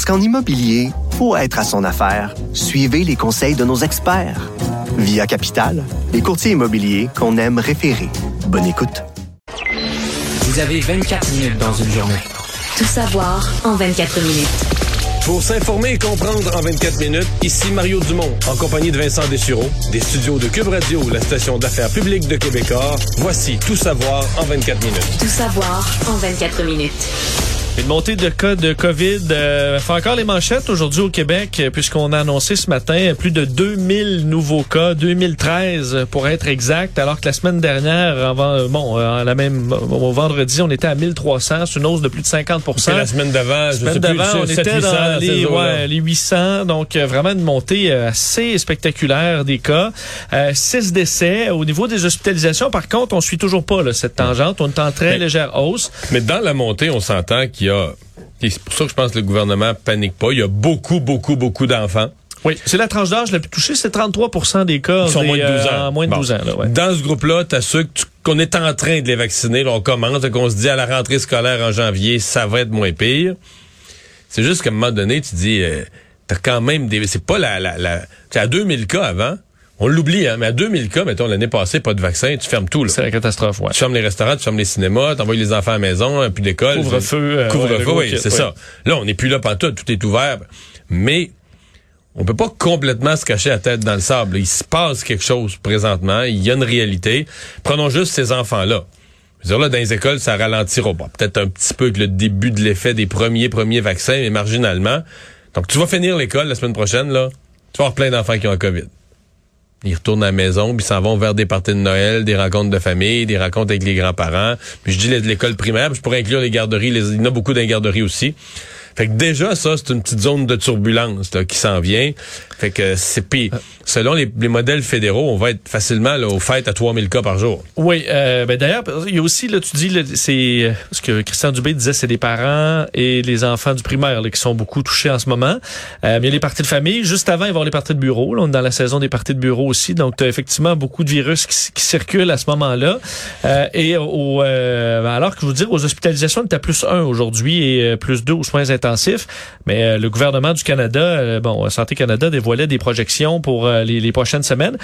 Parce qu'en immobilier, pour être à son affaire, suivez les conseils de nos experts. Via Capital, les courtiers immobiliers qu'on aime référer. Bonne écoute. Vous avez 24 minutes dans une journée. Tout savoir en 24 minutes. Pour s'informer et comprendre en 24 minutes, ici Mario Dumont, en compagnie de Vincent Dessureau, des studios de Cube Radio, la station d'affaires publique de Québecor. Voici Tout savoir en 24 minutes. Tout savoir en 24 minutes. Une montée de cas de COVID euh, fait encore les manchettes aujourd'hui au Québec, euh, puisqu'on a annoncé ce matin plus de 2000 nouveaux cas, 2013 pour être exact, alors que la semaine dernière, avant, bon, euh, la même, au vendredi, on était à 1300, c'est une hausse de plus de 50 C'est la semaine d'avant, je semaine sais plus, on 700, était dans les, ouais, les 800, donc euh, vraiment une montée assez spectaculaire des cas. Euh, six décès. Au niveau des hospitalisations, par contre, on suit toujours pas là, cette tangente. On est en très Mais- légère hausse. Mais dans la montée, on s'entend qu'il y a... C'est pour ça que je pense que le gouvernement panique pas. Il y a beaucoup, beaucoup, beaucoup d'enfants. Oui, c'est la tranche d'âge la plus touchée, c'est 33% des cas Qui sont des, moins de 12 euh, ans. moins de Bon. 12 ans. Là, ouais. Dans ce groupe-là, t'as ceux que tu- qu'on est en train de les vacciner. Là, on commence, qu'on se dit à la rentrée scolaire en janvier, ça va être moins pire. C'est juste qu'à un moment donné, tu dis, euh, t'as quand même des... C'est pas la... la, la tu à 2000 cas avant, on l'oublie, hein, mais à 2000 cas, mettons, l'année passée, pas de vaccin, tu fermes tout. Là. C'est la catastrophe, ouais. Tu fermes les restaurants, tu fermes les cinémas, t'envoies les enfants à la maison, euh, plus d'école. Couvre-feu, euh, Couvre-feu, oui, c'est ça. Là, on n'est plus là pantoute, tout est ouvert. Mais on peut pas complètement se cacher la tête dans le sable. Il se passe quelque chose présentement. Il y a une réalité. Prenons juste ces enfants-là. Dire, là, dans les écoles, ça ralentira. Bon, peut-être un petit peu avec le début de l'effet des premiers, premiers vaccins, mais marginalement. Donc, tu vas finir l'école la semaine prochaine, là. Tu vas avoir plein d'enfants qui ont la COVID. Ils retournent à la maison, puis s'en vont vers des parties de Noël, des rencontres de famille, des rencontres avec les grands-parents. Puis je dis l'école primaire, puis je pourrais inclure les garderies. Il y en a beaucoup dans les garderies aussi. Fait que déjà, ça, c'est une petite zone de turbulence qui s'en vient. Fait que c'est puis selon les, les modèles fédéraux, on va être facilement là, au fait à 3000 cas par jour. Oui, euh, ben d'ailleurs, il y a aussi, là, tu dis, c'est euh, ce que Christian Dubé disait, c'est les parents et les enfants du primaire là, qui sont beaucoup touchés en ce moment. Euh, mais il y a les parties de famille. Juste avant, il va y avoir les parties de bureau. Là, on est dans la saison des parties de bureau aussi. Donc, tu as effectivement beaucoup de virus qui, qui circulent à ce moment-là. Euh, et au, euh, alors que je vous dire, aux hospitalisations, on plus 1 aujourd'hui et euh, plus 2 aux soins intensifs. Mais le gouvernement du Canada, bon, Santé Canada dévoilait des projections pour les, prochaines semaines.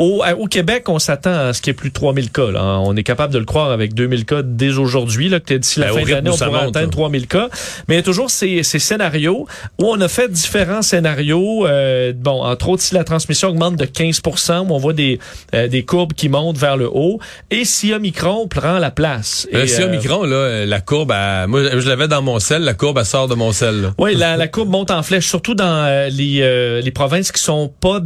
Au, à- au Québec, on s'attend à ce qu'il y ait plus de 3000 cas. Là. On est capable de le croire avec 2000 cas dès aujourd'hui. D'ici la Ben, fin de l'année, on ça pourrait monte, atteindre là. 3000 cas. Mais il y a toujours ces, ces scénarios où on a fait différents scénarios. Euh, bon, entre autres, si la transmission augmente de 15% où on voit des, euh, des courbes qui montent vers le haut. Et si Omicron prend la place. Euh, Et, si euh, Omicron, là, euh, la courbe, à, moi, je l'avais dans mon sel, la courbe, elle sort de mon sel. Oui, la, la courbe monte en flèche, surtout dans euh, les, euh, les provinces qui sont pas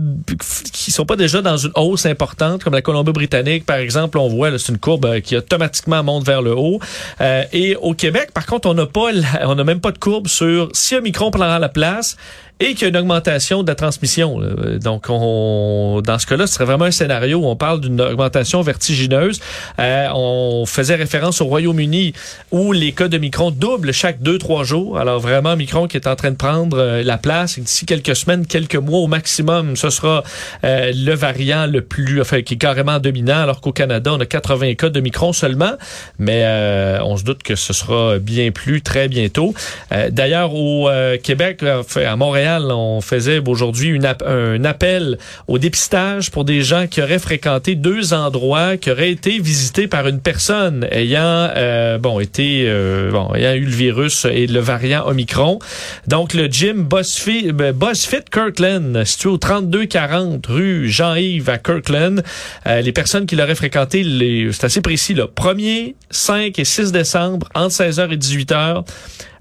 qui sont pas déjà dans une hausse importante, comme la Colombie-Britannique, par exemple. On voit, c'est une courbe euh, qui automatiquement monte vers le haut. Euh, et au Québec, par contre, on n'a pas, on n'a même pas de courbe sur si Omicron prendra la place et qu'il y a une augmentation de la transmission. Donc, on, dans ce cas-là, ce serait vraiment un scénario où on parle d'une augmentation vertigineuse. Euh, on faisait référence au Royaume-Uni où les cas de Micron doublent chaque deux, trois jours. Alors, vraiment, Micron qui est en train de prendre euh, la place. D'ici quelques semaines, quelques mois au maximum, ce sera euh, le variant le plus, enfin, qui est carrément dominant, alors qu'au Canada, on a 80 cas de Micron seulement. Mais euh, on se doute que ce sera bien plus très bientôt. Euh, D'ailleurs, au euh, Québec, fait- à Montréal, on faisait aujourd'hui un appel au dépistage pour des gens qui auraient fréquenté deux endroits qui auraient été visités par une personne ayant euh, bon été euh, bon ayant eu le virus et le variant Omicron. Donc le gym BuzzFit, ben, BuzzFit Kirkland, situé au 3240 rue Jean-Yves à Kirkland. Euh, les personnes qui l'auraient fréquenté, c'est assez précis là, 1er, 5 et 6 décembre entre 16h et 18h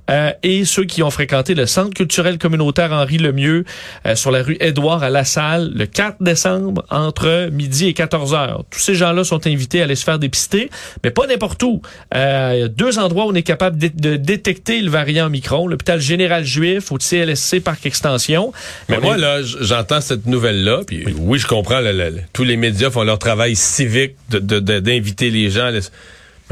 euh, et ceux qui ont fréquenté le Centre culturel communautaire Henri Lemieux euh, sur la rue Édouard à La Salle le 4 décembre entre midi et 14 heures. Tous ces gens-là sont invités à aller se faire dépister, mais pas n'importe où. Euh, il y a deux endroits où on est capable de, de détecter le variant Omicron, l'hôpital général juif ou CLSC Parc Extension. Mais On moi, est- là, j'entends cette nouvelle-là, puis oui. je comprends, le- le- le- tous les médias font leur travail civique de- de- de- d'inviter les gens.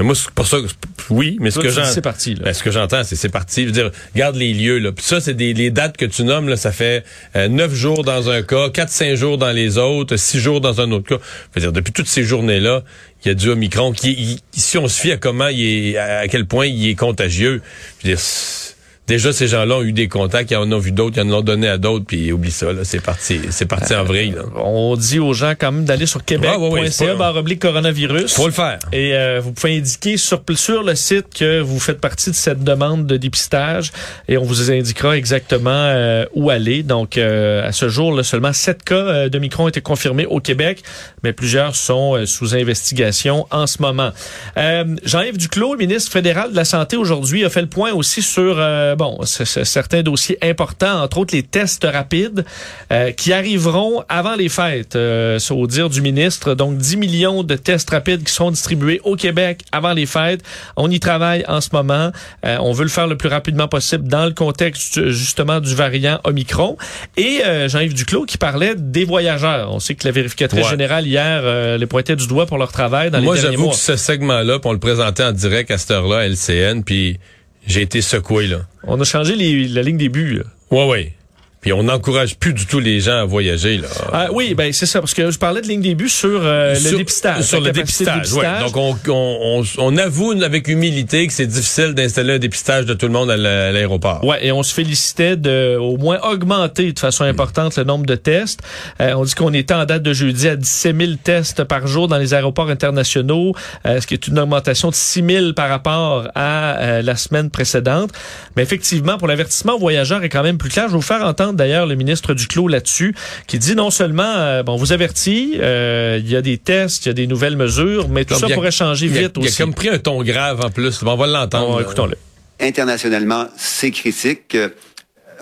Mais moi, c'est pour ça que, oui, mais ce Toi, que tu dis j'en- c'est parti, là. Ben, ce que j'entends, c'est c'est parti. Je veux dire, garde les lieux, là. Puis ça, c'est des les dates que tu nommes, là, ça fait euh, neuf jours dans un cas, quatre, cinq jours dans les autres, six jours dans un autre cas. Je veux dire, depuis toutes ces journées-là, il y a du Omicron qui, il- si on se fie à comment il est, à quel point il est contagieux, je veux dire, c'est- Déjà, ces gens-là ont eu des contacts, ils en ont vu d'autres, ils en ont donné à d'autres, puis oublie ça, là, c'est parti, c'est parti en vrille, là. On dit aux gens quand même d'aller sur Ouais, ouais, ouais, québec.ca pas- barre oblique coronavirus. Faut le faire. Et euh, vous pouvez indiquer sur, sur le site que vous faites partie de cette demande de dépistage et on vous indiquera exactement euh, où aller. Donc, euh, à ce jour, là, seulement sept cas euh, de micron ont été confirmés au Québec, mais plusieurs sont euh, sous investigation en ce moment. Euh, Jean-Yves Duclos, ministre fédéral de la Santé aujourd'hui, a fait le point aussi sur euh, bon certains dossiers importants, entre autres les tests rapides euh, qui arriveront avant les fêtes, euh, c'est au dire du ministre. Donc, 10 millions de tests rapides qui seront distribués au Québec avant les fêtes. On y travaille en ce moment. Euh, on veut le faire le plus rapidement possible dans le contexte justement du variant Omicron. Et euh, Jean-Yves Duclos qui parlait des voyageurs. On sait que la vérificatrice Ouais. générale hier euh, les pointait du doigt pour leur travail dans Moi, les derniers j'avoue que ce segment-là, on le présentait en direct à cette heure-là, à LCN, puis j'ai été secoué, là. On a changé les- la ligne des buts. là. Ouais, ouais. Puis on n'encourage plus du tout les gens à voyager, là. Ah, oui, ben c'est ça, parce que je parlais de ligne des buts sur euh, Sur- le dépistage. Sur le dépistage, ouais. Donc, on, on, on, avoue avec humilité que c'est difficile d'installer un dépistage de tout le monde à la- à l'aéroport. Ouais, et on se félicitait de au moins augmenter de façon importante le nombre de tests. Euh, on dit qu'on était en date de jeudi à 17 000 tests par jour dans les aéroports internationaux, euh, ce qui est une augmentation de 6 000 par rapport à euh, la semaine précédente. Mais effectivement, pour l'avertissement aux voyageurs est quand même plus clair. Je vais vous faire entendre d'ailleurs le ministre Duclos là-dessus, qui dit non seulement, euh, bon, on vous avertit, euh, il y a des tests, il y a des nouvelles mesures, mais tout Donc, ça il a- pourrait changer Il a, vite il a aussi. comme pris un ton grave en plus. Bon, on va l'entendre. Bon, écoutons-le. internationalement, c'est critique. Euh,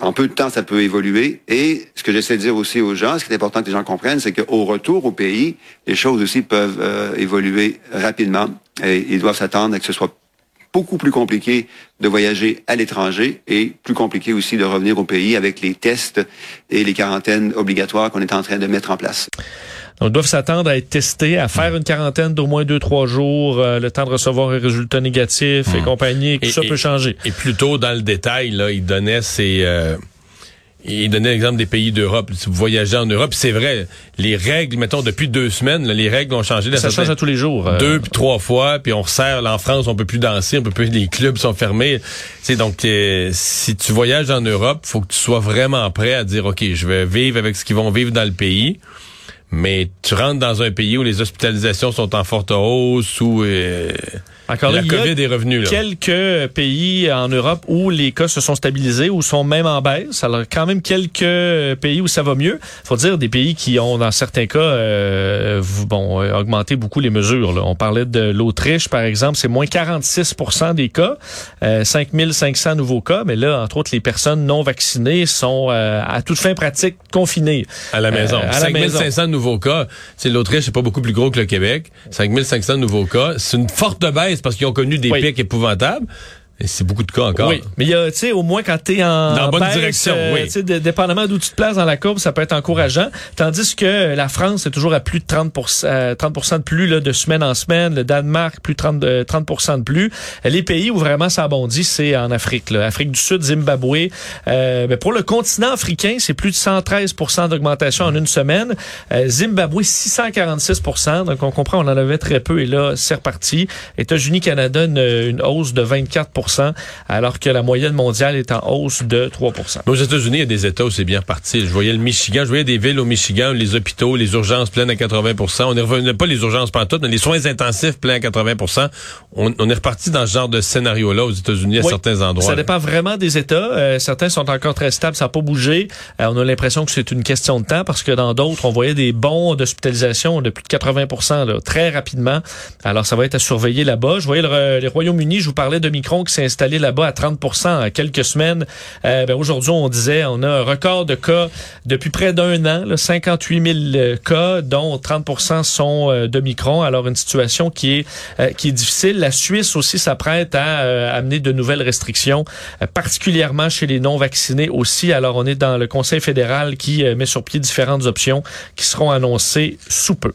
En peu de temps, ça peut évoluer. Et ce que j'essaie de dire aussi aux gens, ce qui est important que les gens comprennent, c'est qu'au retour au pays, les choses aussi peuvent euh, évoluer rapidement. Et ils doivent s'attendre à que ce soit beaucoup plus compliqué de voyager à l'étranger et plus compliqué aussi de revenir au pays avec les tests et les quarantaines obligatoires qu'on est en train de mettre en place. Donc, ils doivent s'attendre à être testés, à faire une quarantaine d'au moins deux, trois jours, euh, le temps de recevoir un résultat négatif et compagnie, et que tout Et- ça et- peut changer. Et plutôt dans le détail, là, il donnait ses... euh, il donnait l'exemple des pays d'Europe. Si vous voyagez en Europe, c'est vrai, les règles, mettons, depuis deux semaines, là, les règles ont changé. Ça change à tous les jours. euh, deux puis trois fois, puis on resserre. Là, en France, on peut plus danser, on peut plus. Les clubs sont fermés. C'est donc euh, si tu voyages en Europe, faut que tu sois vraiment prêt à dire ok, je vais vivre avec ce qu'ils vont vivre dans le pays. Mais tu rentres dans un pays où les hospitalisations sont en forte hausse, où euh, Encore la il y a COVID est revenue. Là. quelques pays en Europe où les cas se sont stabilisés ou sont même en baisse. Alors quand même quelques pays où ça va mieux. Faut dire des pays qui ont dans certains cas euh, bon euh, augmenté beaucoup les mesures. là. On parlait de l'Autriche par exemple, c'est moins 46% des cas, euh, 5500 nouveaux cas, mais là entre autres les personnes non vaccinées sont euh, à toute fin pratique confinées À la maison. Euh, à maison. 5500 nouveaux cas. L'Autriche, c'est pas beaucoup plus gros que le Québec. 5500 nouveaux cas. C'est une forte baisse parce qu'ils ont connu des Oui. pics épouvantables. C'est beaucoup de cas encore. Oui, mais il y a, tu sais, au moins quand t'es en Dans la bonne baisse, direction, euh, oui. Tu sais, dépendamment d'où tu te places dans la courbe, ça peut être encourageant. Tandis que la France est toujours à plus de 30 euh, 30 de plus là, de semaine en semaine. Le Danemark, plus de 30, de 30 de plus. Les pays où vraiment ça bondit, c'est en Afrique. Là. Afrique du Sud, Zimbabwe. Euh, mais pour le continent africain, c'est plus de 113% d'augmentation en une semaine. Euh, Zimbabwe, 646% Donc on comprend, on en avait très peu et là, c'est reparti. États-Unis, Canada, une, une hausse de 24 alors que la moyenne mondiale est en hausse de 3 Mais Aux États-Unis, il y a des États où c'est bien reparti. Je voyais le Michigan, je voyais des villes au Michigan où les hôpitaux, les urgences pleines à 80% On est revenu, pas les urgences pantoute, mais les soins intensifs pleins à 80 on, on est reparti dans ce genre de scénario-là aux États-Unis à Oui. certains endroits. Ça là. dépend vraiment des États. Euh, certains sont encore très stables, ça n'a pas bougé. Euh, on a l'impression que c'est une question de temps parce que dans d'autres, on voyait des bons d'hospitalisation de plus de 80 là, très rapidement. Alors, ça va être à surveiller là-bas. Je voyais le, le Royaume-Uni, je vous parlais de Micron qui installé là-bas à 30 en quelques semaines. Euh, ben, Aujourd'hui, on disait, on a un record de cas depuis près d'un an, là, 58 000 cas, dont 30% sont euh, de Micron. Alors, une situation qui est, euh, qui est difficile. La Suisse aussi s'apprête à euh, amener de nouvelles restrictions, euh, particulièrement chez les non-vaccinés aussi. Alors, on est dans le Conseil fédéral qui euh, met sur pied différentes options qui seront annoncées sous peu.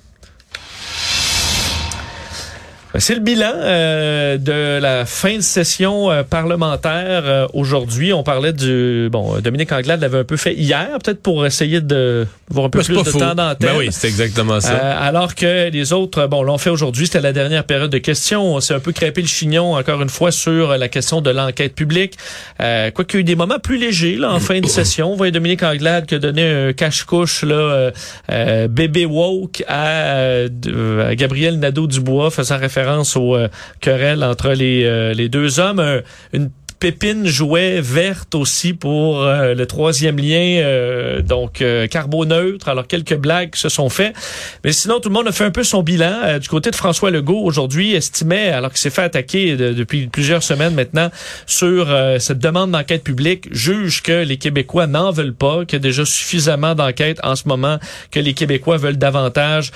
Ben, C'est le bilan euh, de la fin de session euh, parlementaire euh, aujourd'hui. On parlait du bon Dominique Anglade l'avait un peu fait hier, peut-être pour essayer de voir un peu Ben, plus de faux. temps d'antenne. Ben oui, c'est exactement ça. Euh, alors que les autres, bon, l'ont fait aujourd'hui, c'était la dernière période de questions. On s'est un peu crêpé le chignon, encore une fois, sur la question de l'enquête publique. Euh, Quoiqu'il y a eu des moments plus légers là, en fin de session. On voyait Dominique Anglade qui a donné un cache-couche, là, euh, euh, bébé woke à, euh, à Gabriel Nadeau-Dubois, faisant référence aux euh, querelles entre les, euh, les deux hommes. Un- une Pépine jouait verte aussi pour euh, le troisième lien, euh, donc euh, carboneutre. Alors quelques blagues se sont faites, mais sinon tout le monde a fait un peu son bilan. Euh, du côté de François Legault aujourd'hui estimait, alors qu'il s'est fait attaquer de- depuis plusieurs semaines maintenant sur euh, cette demande d'enquête publique, juge que les Québécois n'en veulent pas, qu'il y a déjà suffisamment d'enquêtes en ce moment, que les Québécois veulent davantage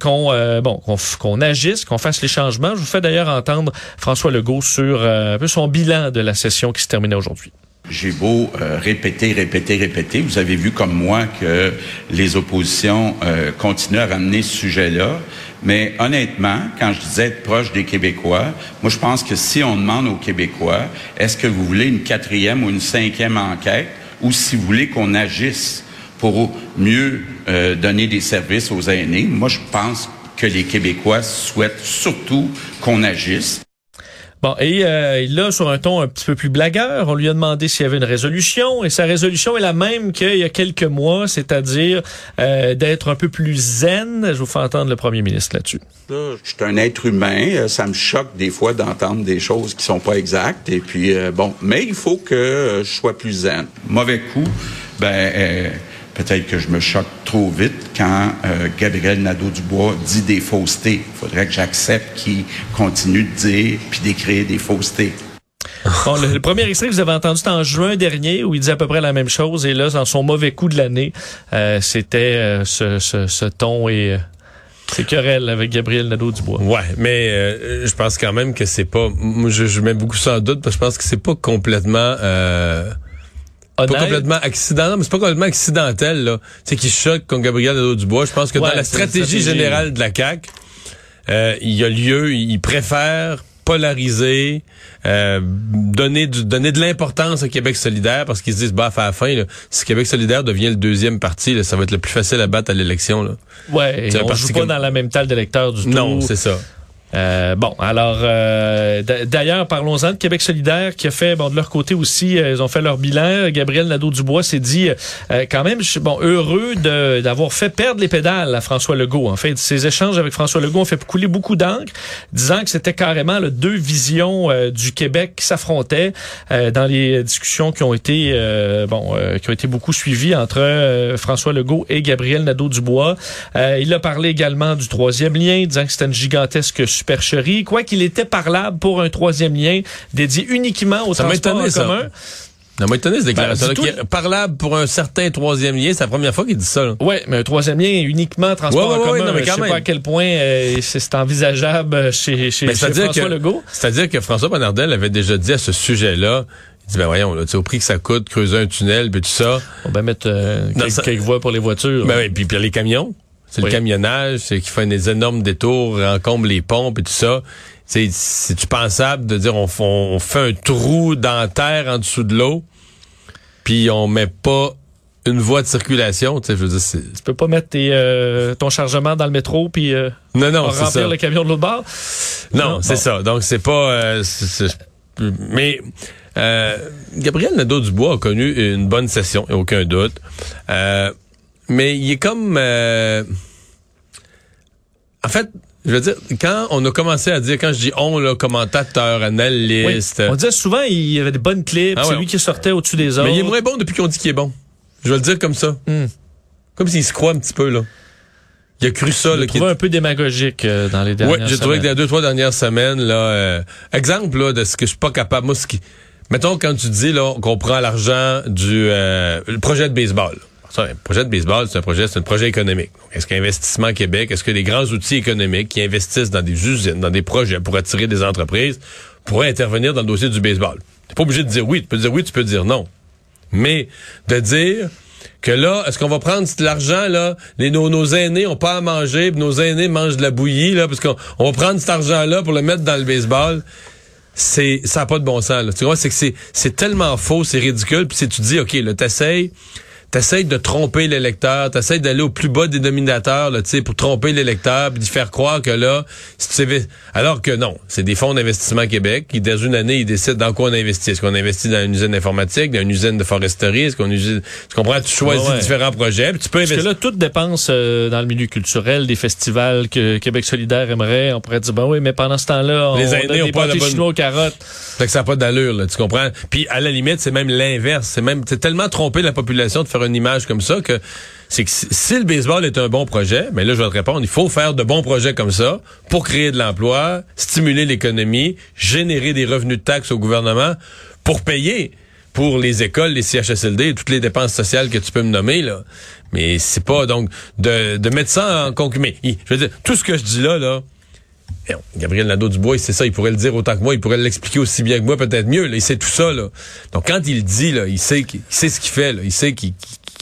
qu'on bon qu'on qu'on agisse, qu'on fasse les changements. Je vous fais d'ailleurs entendre François Legault sur un peu son bilan de la session qui se terminait aujourd'hui. J'ai beau euh, répéter, répéter, répéter, vous avez vu comme moi que les oppositions euh, continuent à ramener ce sujet-là. Mais honnêtement, quand je disais être proche des Québécois, moi je pense que si on demande aux Québécois, est-ce que vous voulez une quatrième ou une cinquième enquête, ou si vous voulez qu'on agisse pour mieux euh, donner des services aux aînés, moi je pense que les Québécois souhaitent surtout qu'on agisse. Bon, et euh, là, sur un ton un petit peu plus blagueur, on lui a demandé s'il y avait une résolution, et sa résolution est la même qu'il y a quelques mois, c'est-à-dire euh, d'être un peu plus zen. Je vous fais entendre le premier ministre là-dessus. Je suis un être humain, euh, ça me choque des fois d'entendre des choses qui sont pas exactes et puis euh, bon, mais il faut que je sois plus zen. Mauvais coup, ben peut-être que je me choque trop vite quand euh, Gabriel Nadeau-Dubois dit des faussetés. Il faudrait que j'accepte qu'il continue de dire puis d'écrire des faussetés. Bon, le, le premier extrait que vous avez entendu, c'était en juin dernier, où il disait à peu près la même chose, et là, dans son mauvais coup de l'année, euh, c'était euh, ce, ce, ce ton et... euh, ces querelles avec Gabriel Nadeau-Dubois. Ouais, mais euh, je pense quand même que c'est pas. Moi, je, je mets beaucoup ça en doute parce que je pense que c'est pas complètement. Euh, pas complètement accidentel, mais c'est pas complètement accidentel, là. Tu sais, qui choque contre Gabriel Nadeau-Dubois. Je pense que Ouais, dans la c'est stratégie stratégie. générale de la CAQ, euh, il y a lieu, il préfère polariser, euh, donner du, donner de l'importance à Québec solidaire parce qu'ils se disent, bah, à la fin, là, si Québec solidaire devient le deuxième parti, là, ça va être le plus facile à battre à l'élection, là. Ouais, C'est un on joue pas comme- dans la même talle d'électeurs du tout. Non, c'est ça. Euh, bon, alors euh, d'ailleurs, parlons-en de Québec solidaire qui a fait, bon, de leur côté aussi, euh, ils ont fait leur bilan. Gabriel Nadeau-Dubois s'est dit euh, quand même, bon, heureux d'avoir fait perdre les pédales à François Legault. En fait, ces échanges avec François Legault ont fait couler beaucoup d'encre, disant que c'était carrément le deux visions euh, du Québec qui s'affrontaient euh, dans les discussions qui ont été, euh, bon, euh, qui ont été beaucoup suivies entre euh, François Legault et Gabriel Nadeau-Dubois. Euh, il a parlé également du troisième lien, disant que c'était une gigantesque supercherie, quoi qu'il était parlable pour un troisième lien dédié uniquement au Ça transport en ça. commun. Ça m'a étonné, cette déclaration-là, Ben, parlable pour un certain troisième lien. C'est la première fois qu'il dit ça. Ouais, mais un troisième lien uniquement transport Ouais, ouais, en ouais, commun. non, mais Je sais même. pas à quel point euh, c'est envisageable chez, chez, Ben, chez c'est-à-dire François que- Legault. C'est-à-dire que François Bonnardel avait déjà dit à ce sujet-là, il dit, ben voyons, là, au prix que ça coûte, creuser un tunnel, puis tout ça. On va mettre euh, Non, quelques, ça- quelques voies pour les voitures. Ben oui, puis, puis les camions. C'est Oui. le camionnage, c'est qui fait des énormes détours, encombre les pompes et tout ça. C'est, c'est-tu pensable de dire on, fait un trou dans la terre en dessous de l'eau, puis on met pas une voie de circulation, tu sais, je veux dire. Tu peux pas mettre tes, euh, ton chargement dans le métro puis euh, Non, non, c'est remplir ça. le camion de l'autre bord? Non, Non, c'est bon. ça. Donc, c'est pas... euh, c'est- c'est- mais euh, Gabriel Nadeau-Dubois a connu une bonne session, aucun doute. Euh, mais il est comme... euh, en fait, je veux dire, quand on a commencé à dire, quand je dis on, là, commentateur, Oui. analyste... On disait souvent il y avait des bonnes clips, Ah c'est lui qui sortait au-dessus des autres. mais il est moins bon depuis qu'on dit qu'il est bon. Je vais le dire comme ça. Hmm. Comme s'il se croit un petit peu, là. il a cru ça. Je là, trouvé un peu démagogique euh, dans les dernières Oui, j'ai trouvé que dans les deux, trois dernières semaines, là, euh, exemple là, de ce que je suis pas capable. Moi, ce qui. Mettons quand tu dis là qu'on prend l'argent du euh, le projet de baseball. Ça, un projet de baseball, c'est un projet, c'est un projet économique. Est-ce qu'Investissement Québec, est-ce que les grands outils économiques qui investissent dans des usines, dans des projets pour attirer des entreprises, pourraient intervenir dans le dossier du baseball? T'es pas obligé de dire oui. Tu peux dire oui, tu peux dire non. Mais de dire que là, est-ce qu'on va prendre de l'argent, là, les, nos, nos aînés ont pas à manger, puis nos aînés mangent de la bouillie, là, parce qu'on on va prendre cet argent-là pour le mettre dans le baseball. C'est, ça n'a pas de bon sens, là. Tu vois, c'est que c'est, c'est tellement faux, c'est ridicule, puis si tu dis, OK, là, t'essayes, t'essayes de tromper l'électeur, t'essayes d'aller au plus bas des dominateurs, là, tu sais, pour tromper l'électeur, puis d'y faire croire que là, si tu sais, alors que non, c'est des fonds d'investissement Québec qui, dans une année, ils décident dans quoi on investit. Est-ce qu'on investit dans une usine informatique, dans une usine de foresterie, est-ce qu'on usine, tu comprends, tu choisis Ouais, ouais. différents projets, puis tu peux Parce que investir. là, toute dépense euh, dans le milieu culturel, des festivals que Québec solidaire aimerait, on pourrait dire, ben oui, mais pendant ce temps-là, on Les aînés ont des la pâtés bonne- chinois aux carottes. Fait que ça n'a pas d'allure, là, tu comprends? Puis à la limite, c'est même l'inverse. C'est même c'est tellement tromper la population de faire image comme ça que c'est que si, le baseball est un bon projet, mais là je vais te répondre, il faut faire de bons projets comme ça pour créer de l'emploi, stimuler l'économie, générer des revenus de taxes au gouvernement pour payer pour les écoles, les CHSLD toutes les dépenses sociales que tu peux me nommer là. Mais c'est pas donc de, de mettre ça en conclusion. Mais, Je veux dire, tout ce que je dis là là, Gabriel Nadeau-Dubois, c'est ça, il pourrait le dire autant que moi, il pourrait l'expliquer aussi bien que moi, peut-être mieux. Là, il sait tout ça. Là. Donc, quand il dit, là, il sait, qu'il- il sait ce qu'il fait, là, il sait qu'il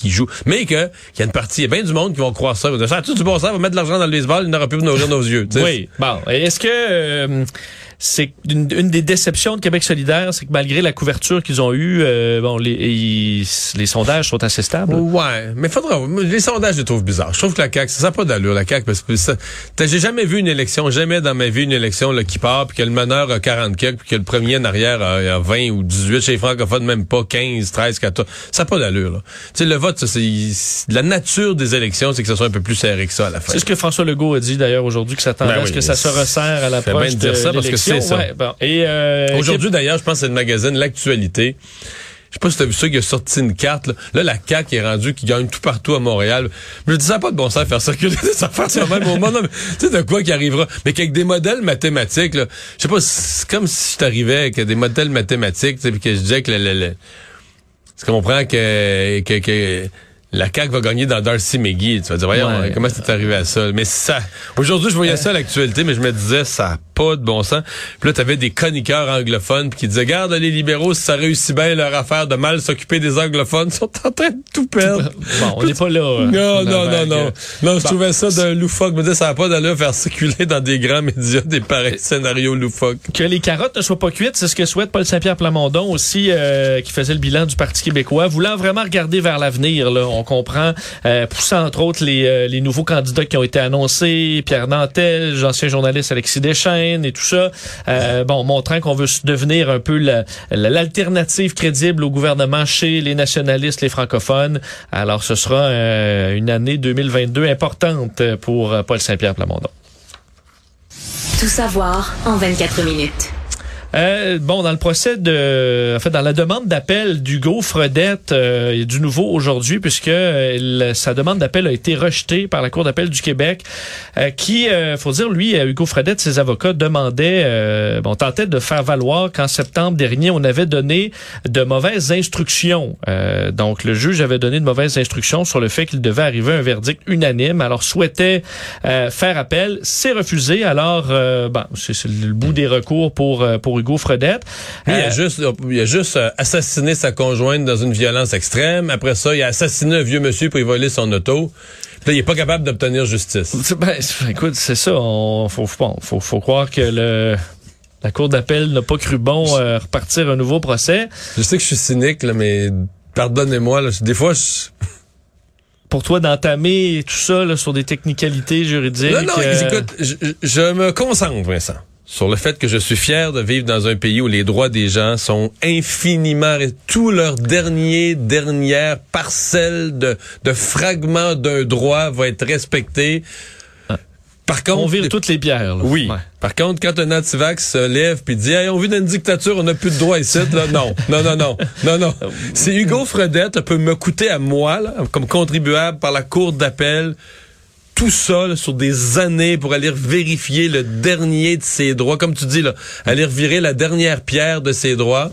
joue. Mais que qu'il y a une partie, il y a bien du monde qui vont croire ça. Ils vont dire, ça a-tu du bon sens, on va mettre de l'argent dans le baseball, il n'aura plus nourrir nos yeux. Oui. Bon. Est-ce que euh, c'est une, une des déceptions de Québec solidaire, c'est que malgré la couverture qu'ils ont eue, euh, bon, les, ils- les sondages sont assez stables. Ouais, mais faudra. Les sondages, je les trouve bizarres. Je trouve que la CAQ, ça n'a pas d'allure, la CAQ, parce que ça. t'as- J'ai jamais vu une élection, jamais dans ma vie une élection là, qui part, puis que le meneur a 40 quelques, puis que le premier en arrière a, a 20 ou 18, chez les francophones, même pas 15, 13, 14. Ça n'a pas d'allure, là. Tu sais, le vote, ça, c'est. La nature des élections, c'est que ça soit un peu plus serré que ça à la fin. C'est ce que François Legault a dit d'ailleurs aujourd'hui que s'attendait Ben à ce oui, que ça se resserre à l'approche de de dire ça parce que c'est ça. Ouais, bon. Et euh, Aujourd'hui, d'ailleurs, je pense que c'est le magazine L'Actualité. Je sais pas si tu as vu ça, qui a sorti une carte. Là, Là, la CAQ est rendue qui gagne tout partout à Montréal. Je me dis, ça pas de bon sens de faire circuler des affaires sur même moment. Non, mais Tu sais de quoi qui arrivera? Mais qu'avec des modèles mathématiques, là, je sais pas, c'est comme si je t'arrivais avec des modèles mathématiques, puis que je disais que le, le, le- tu comprends que, que, que la CAQ va gagner dans Darcy McGee. Tu vas dire, voyons, Ouais. comment c'est arrivé à ça? Mais ça, aujourd'hui, je voyais ça à l'actualité, mais je me disais, ça pas de bon sens. Puis là, t'avais des chroniqueurs anglophones qui disaient, regarde, les libéraux, si ça réussit bien leur affaire de mal s'occuper des anglophones, ils sont en train de tout perdre. bon, on n'est pas là. euh, Non, dans non, non, non. euh, Non, je Bon. trouvais ça d'un loufoque. Je me disais, ça n'a pas d'allure faire circuler dans des grands médias des pareils scénarios loufoques. Que les carottes ne soient pas cuites, c'est ce que souhaite Paul Saint-Pierre Plamondon aussi, euh, qui faisait le bilan du Parti québécois, voulant vraiment regarder vers l'avenir. Là, on comprend, euh, poussant entre autres les, euh, les nouveaux candidats qui ont été annoncés, Pierre Nantel, l'ancien journaliste Alexis Et tout ça. Euh, bon, montrant qu'on veut devenir un peu la- la- l'alternative crédible au gouvernement chez les nationalistes, les francophones. Alors, ce sera euh, une année 2022 importante pour euh, Paul Saint-Pierre Plamondon. Tout savoir en 24 minutes. Euh, bon, dans le procès de, en fait, dans la demande d'appel d'Hugo Fredette, euh, du nouveau aujourd'hui puisque euh, sa demande d'appel a été rejetée par la Cour d'appel du Québec, euh, qui, euh, faut dire, lui, euh, Hugo Fredette, ses avocats demandaient, bon, tentaient de faire valoir qu'en septembre dernier, on avait donné de mauvaises instructions. Donc, le juge avait donné de mauvaises instructions sur le fait qu'il devait arriver à un verdict unanime. Alors, souhaitait faire appel, c'est refusé. Alors, bon, c'est le bout des recours pour pour Hugo Fredette. Lui, il Euh, a juste, il a juste euh, assassiné sa conjointe dans une violence extrême. Après ça, il a assassiné un vieux monsieur pour y voler son auto. Puis là, il est pas capable d'obtenir justice. Ben, écoute, c'est ça. On faut, bon, faut, faut croire que le la cour d'appel n'a pas cru bon euh, repartir un nouveau procès. Je sais que je suis cynique, là, mais pardonnez-moi. Des fois, je... Pour toi d'entamer tout ça là, sur des technicalités juridiques. Non, non, euh, écoute, je, je me concentre, Vincent, sur le fait que je suis fier de vivre dans un pays où les droits des gens sont infiniment, tout leur dernier, dernière parcelle de, de fragments d'un droit va être respecté. Par contre, on vire toutes les pierres. là. Oui. Ouais. Par contre, quand un antivax se lève puis dit hey, on vit dans une dictature, on n'a plus de droits ici, là, non, non, non, non, non, non. Si Hugo Fredette peut me coûter à moi, là, comme contribuable par la cour d'appel, tout ça là, sur des années pour aller vérifier le dernier de ses droits, comme tu dis là, aller revirer la dernière pierre de ses droits.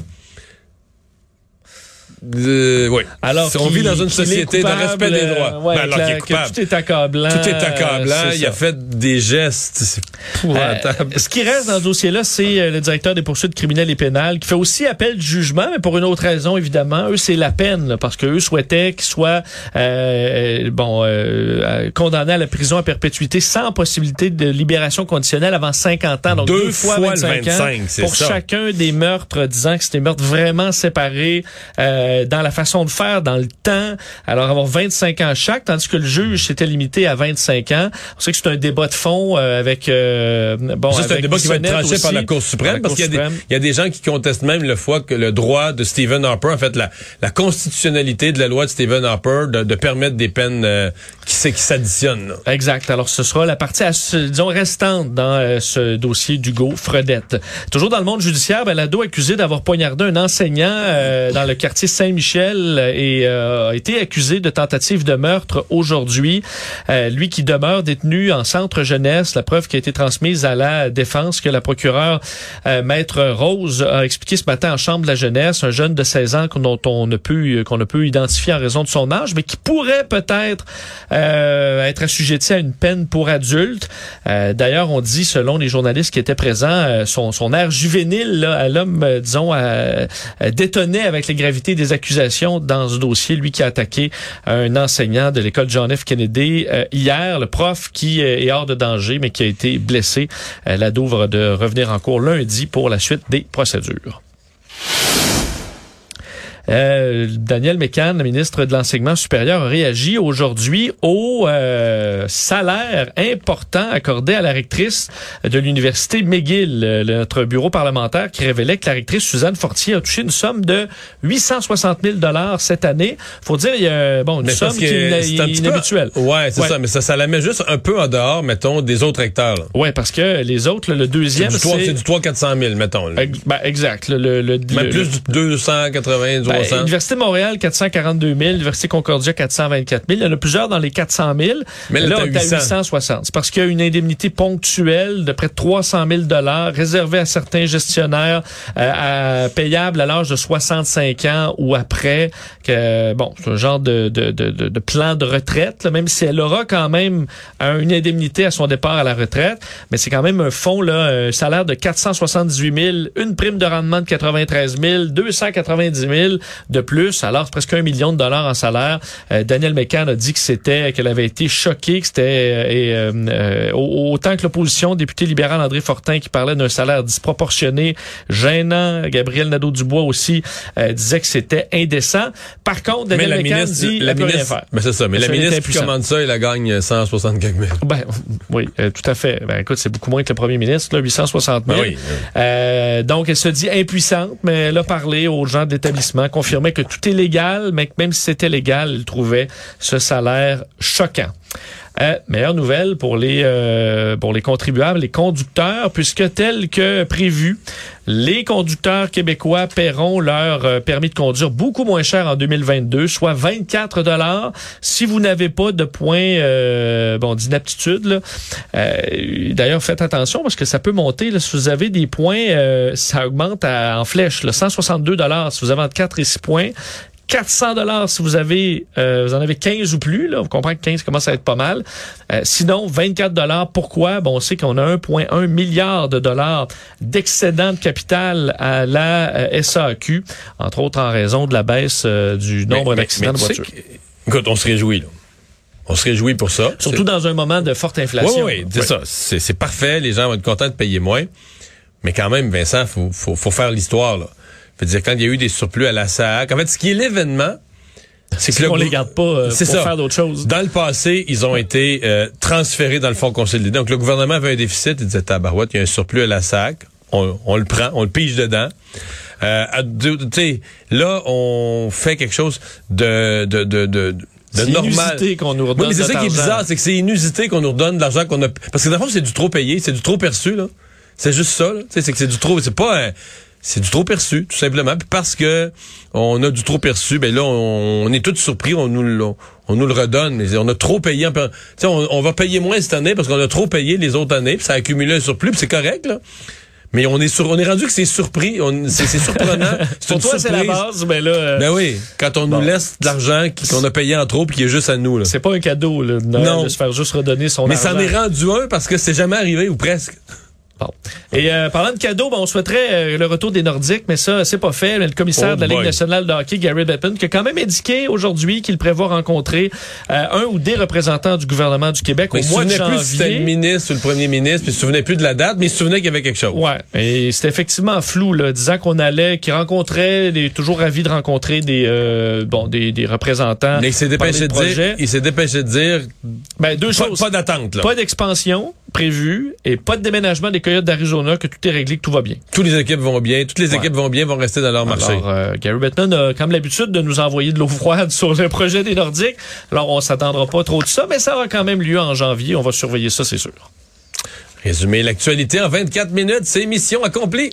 Euh, oui. Alors on qu'il- vit dans une société de coupable, respect des droits. euh, ouais, Ben, alors que qu'il la- est que coupable. tout est accablant. Tout est accablant. euh, il a fait des gestes. Euh, ce qui reste dans ce dossier-là, c'est euh, le directeur des poursuites criminelles et pénales qui fait aussi appel du jugement, mais pour une autre raison, évidemment. Eux, c'est la peine, là, parce qu'eux souhaitaient qu'il soit euh, bon euh, euh, condamné à la prison à perpétuité sans possibilité de libération conditionnelle avant 50 ans. Donc Deux deux, fois, fois le 25, 25, ans pour ça. chacun des meurtres, disant que c'était des meurtres vraiment séparés euh, dans la façon de faire, dans le temps. Alors avoir 25 ans chaque, tandis que le juge s'était limité à 25 ans. On sait que c'est un débat de fond euh, avec euh, bon. Ça, c'est un débat qui va être tranché par la Cour suprême la parce qu'il y, y a des gens qui contestent même le fois que le droit de Stephen Harper, en fait, la, la constitutionnalité de la loi de Stephen Harper de, de permettre des peines euh, qui, qui s'additionnent. Exact. Alors, ce sera la partie, disons, restante dans euh, ce dossier d'Hugo Fredette. Toujours dans le monde judiciaire, ben, l'ado accusé d'avoir poignardé un enseignant euh, dans le quartier Saint-Michel et euh, a été accusé de tentative de meurtre aujourd'hui. Euh, lui qui demeure détenu en centre jeunesse, la preuve qui a été transmise à la défense que la procureure euh, Maître Rose a expliqué ce matin en chambre de la jeunesse, un jeune de 16 ans dont on ne peut qu'on ne peut identifier en raison de son âge, mais qui pourrait peut-être euh, être assujetti à une peine pour adulte. Euh, D'ailleurs, on dit, selon les journalistes qui étaient présents, euh, son, son air juvénile là, à l'homme, disons, euh, détonnait avec les gravités des accusations dans ce dossier. Lui qui a attaqué un enseignant de l'école John F. Kennedy euh, hier, le prof qui euh, est hors de danger, mais qui a été blessé. Euh, L'ado va de revenir en cours lundi pour la suite des procédures. Euh, Daniel Mécan, le ministre de l'Enseignement supérieur, a réagi aujourd'hui au euh, salaire important accordé à la rectrice de l'Université McGill, euh, notre bureau parlementaire qui révélait que la rectrice Suzanne Fortier a touché une somme de 860 000 cette année. faut dire, il y a bon, une Mais somme qui est petit peu- inhabituelle. Ouais, c'est Ouais. ça. Mais ça, ça la met juste un peu en dehors, mettons, des autres recteurs. là. Ouais, parce que les autres, là, le C'est deuxième, du 3 c'est du 300-400 000, mettons. là. Ben, exact. Le, le, le- Même le- plus du 280, Ben, 300. Université de Montréal, 442 000. Université Concordia, 424 000. Il y en a plusieurs dans les 400 000. Mais là, là, on est à 800. 860. C'est parce qu'il y a une indemnité ponctuelle de près de 300 000 réservée à certains gestionnaires euh, à- payables à l'âge de 65 ans ou après. Que, bon, c'est un genre de, de, de, de- plan de retraite, là, même si elle aura quand même un- une indemnité à son départ à la retraite. Mais c'est quand même un fonds, là, un salaire de 478 000, une prime de rendement de 93 000, 290 000 de plus. Alors, c'est presque un million de dollars en salaire. Euh, Daniel McCann a dit que c'était, qu'elle avait été choquée, que c'était, euh, euh, au- autant que l'opposition, député libéral André Fortin qui parlait d'un salaire disproportionné, gênant. Gabriel Nadeau-Dubois aussi euh, disait que c'était indécent. Par contre, mais Daniel McCann ministre, dit, la peut rien ministre, faire. ben c'est ça, mais la ministre qui commande ça, il la gagne 160 quelques mille. Ben, oui, euh, tout à fait. Ben, écoute, c'est beaucoup moins que le premier ministre, là, 860 000. Ben oui, oui. Euh, donc, elle se dit impuissante, mais elle a parlé aux gens de l'établissement, confirmait que tout est légal, mais que même si c'était légal, elle trouvait ce salaire choquant. Euh, meilleure nouvelle pour les euh, pour les contribuables, les conducteurs, puisque tel que prévu, les conducteurs québécois paieront leur euh, permis de conduire beaucoup moins cher en 2022, soit 24 dollars. Si vous n'avez pas de points euh, bon d'inaptitude, euh, d'ailleurs faites attention parce que ça peut monter. Là, si vous avez des points, euh, ça augmente à- en flèche. Là, 162 dollars si vous avez entre 4 et 6 points. 400 dollars si vous avez euh, vous en avez 15 ou plus là, vous comprenez que 15 commence à être pas mal. Euh, sinon 24 dollars pourquoi? Bon, on sait qu'on a 1.1 milliard de dollars d'excédent de capital à la euh, SAQ, entre autres en raison de la baisse euh, du nombre d'accidents de voitures. Écoute, on se réjouit, là. On se réjouit pour ça. Surtout dans un moment de forte inflation. Oui, oui, c'est ça. C'est c'est parfait. Les gens vont être contents de payer moins. Mais quand même, Vincent, faut, faut, faut faire l'histoire, là. Faut dire, quand il y a eu des surplus à la SAC, en fait, ce qui est l'événement, c'est que qu'on gou- les garde pas euh, C'est pour ça. faire d'autres choses. Dans le passé, ils ont été euh, transférés dans le fonds consolidé. Donc, le gouvernement avait un déficit. Il disait, tabarouette, il y a un surplus à la SAC. On, on le prend, on le pige dedans. Euh, à deux- tu sais, là, on fait quelque chose de, de, de, de, de C'est normal. inusité qu'on nous Oui, redonne mais c'est ça qui est bizarre, c'est que c'est inusité qu'on nous redonne de l'argent qu'on a. Parce que dans le fond, c'est du trop payé, c'est du trop perçu, là. C'est juste ça, là. Tu sais, c'est que c'est du trop. C'est pas un. C'est du trop perçu, tout simplement. Puis parce que on a du trop perçu, ben là, on, on est tous surpris, on nous, le- on nous le redonne. Mais on a trop payé. on, on va payer moins cette année parce qu'on a trop payé les autres années, puis ça a accumulé un surplus, puis c'est correct, là. Mais on est sur, on est rendu que c'est surpris, on- c'est c'est surprenant. C'est Pour toi, c'est la base, mais là, euh, Ben oui, quand on Bon. nous laisse de l'argent qu'on a payé en trop puis qui est juste à nous. Là. c'est pas un cadeau là, de Noël, Non. de se faire juste redonner son Mais argent. ça en est rendu un parce que c'est jamais arrivé ou presque. Bon. Et euh, parlant de cadeaux, ben, on souhaiterait euh, le retour des Nordiques, mais ça, c'est pas fait. Le commissaire Oh de la Ligue boy. nationale de hockey, Gary Bettman, qui a quand même indiqué aujourd'hui qu'il prévoit rencontrer euh, un ou des représentants du gouvernement du Québec Mais au il se mois de souvenait plus si c'était le janvier. ministre ou le premier ministre, puis il se souvenait plus de la date, mais il se souvenait qu'il y avait quelque chose. Ouais, et c'était effectivement flou, là, disant qu'on allait, qu'il rencontrait, des, toujours ravi de rencontrer des, euh, bon, des, des représentants. Mais il s'est dépêché de dire, il s'est dépêché de dire, Ben, deux pas, choses. pas d'attente, là. Pas d'expansion prévue et pas de déménagement des Coyotes d'Arizona, que tout est réglé, que tout va bien. Toutes les équipes vont bien, toutes les Ouais. équipes vont bien, vont rester dans leur marché. Alors, euh, Gary Bettman a comme l'habitude de nous envoyer de l'eau froide sur le projet des Nordiques. Alors, on s'attendra pas trop de ça, mais ça aura quand même lieu en janvier. On va surveiller ça, c'est sûr. Résumer l'actualité en 24 minutes, c'est mission accomplie.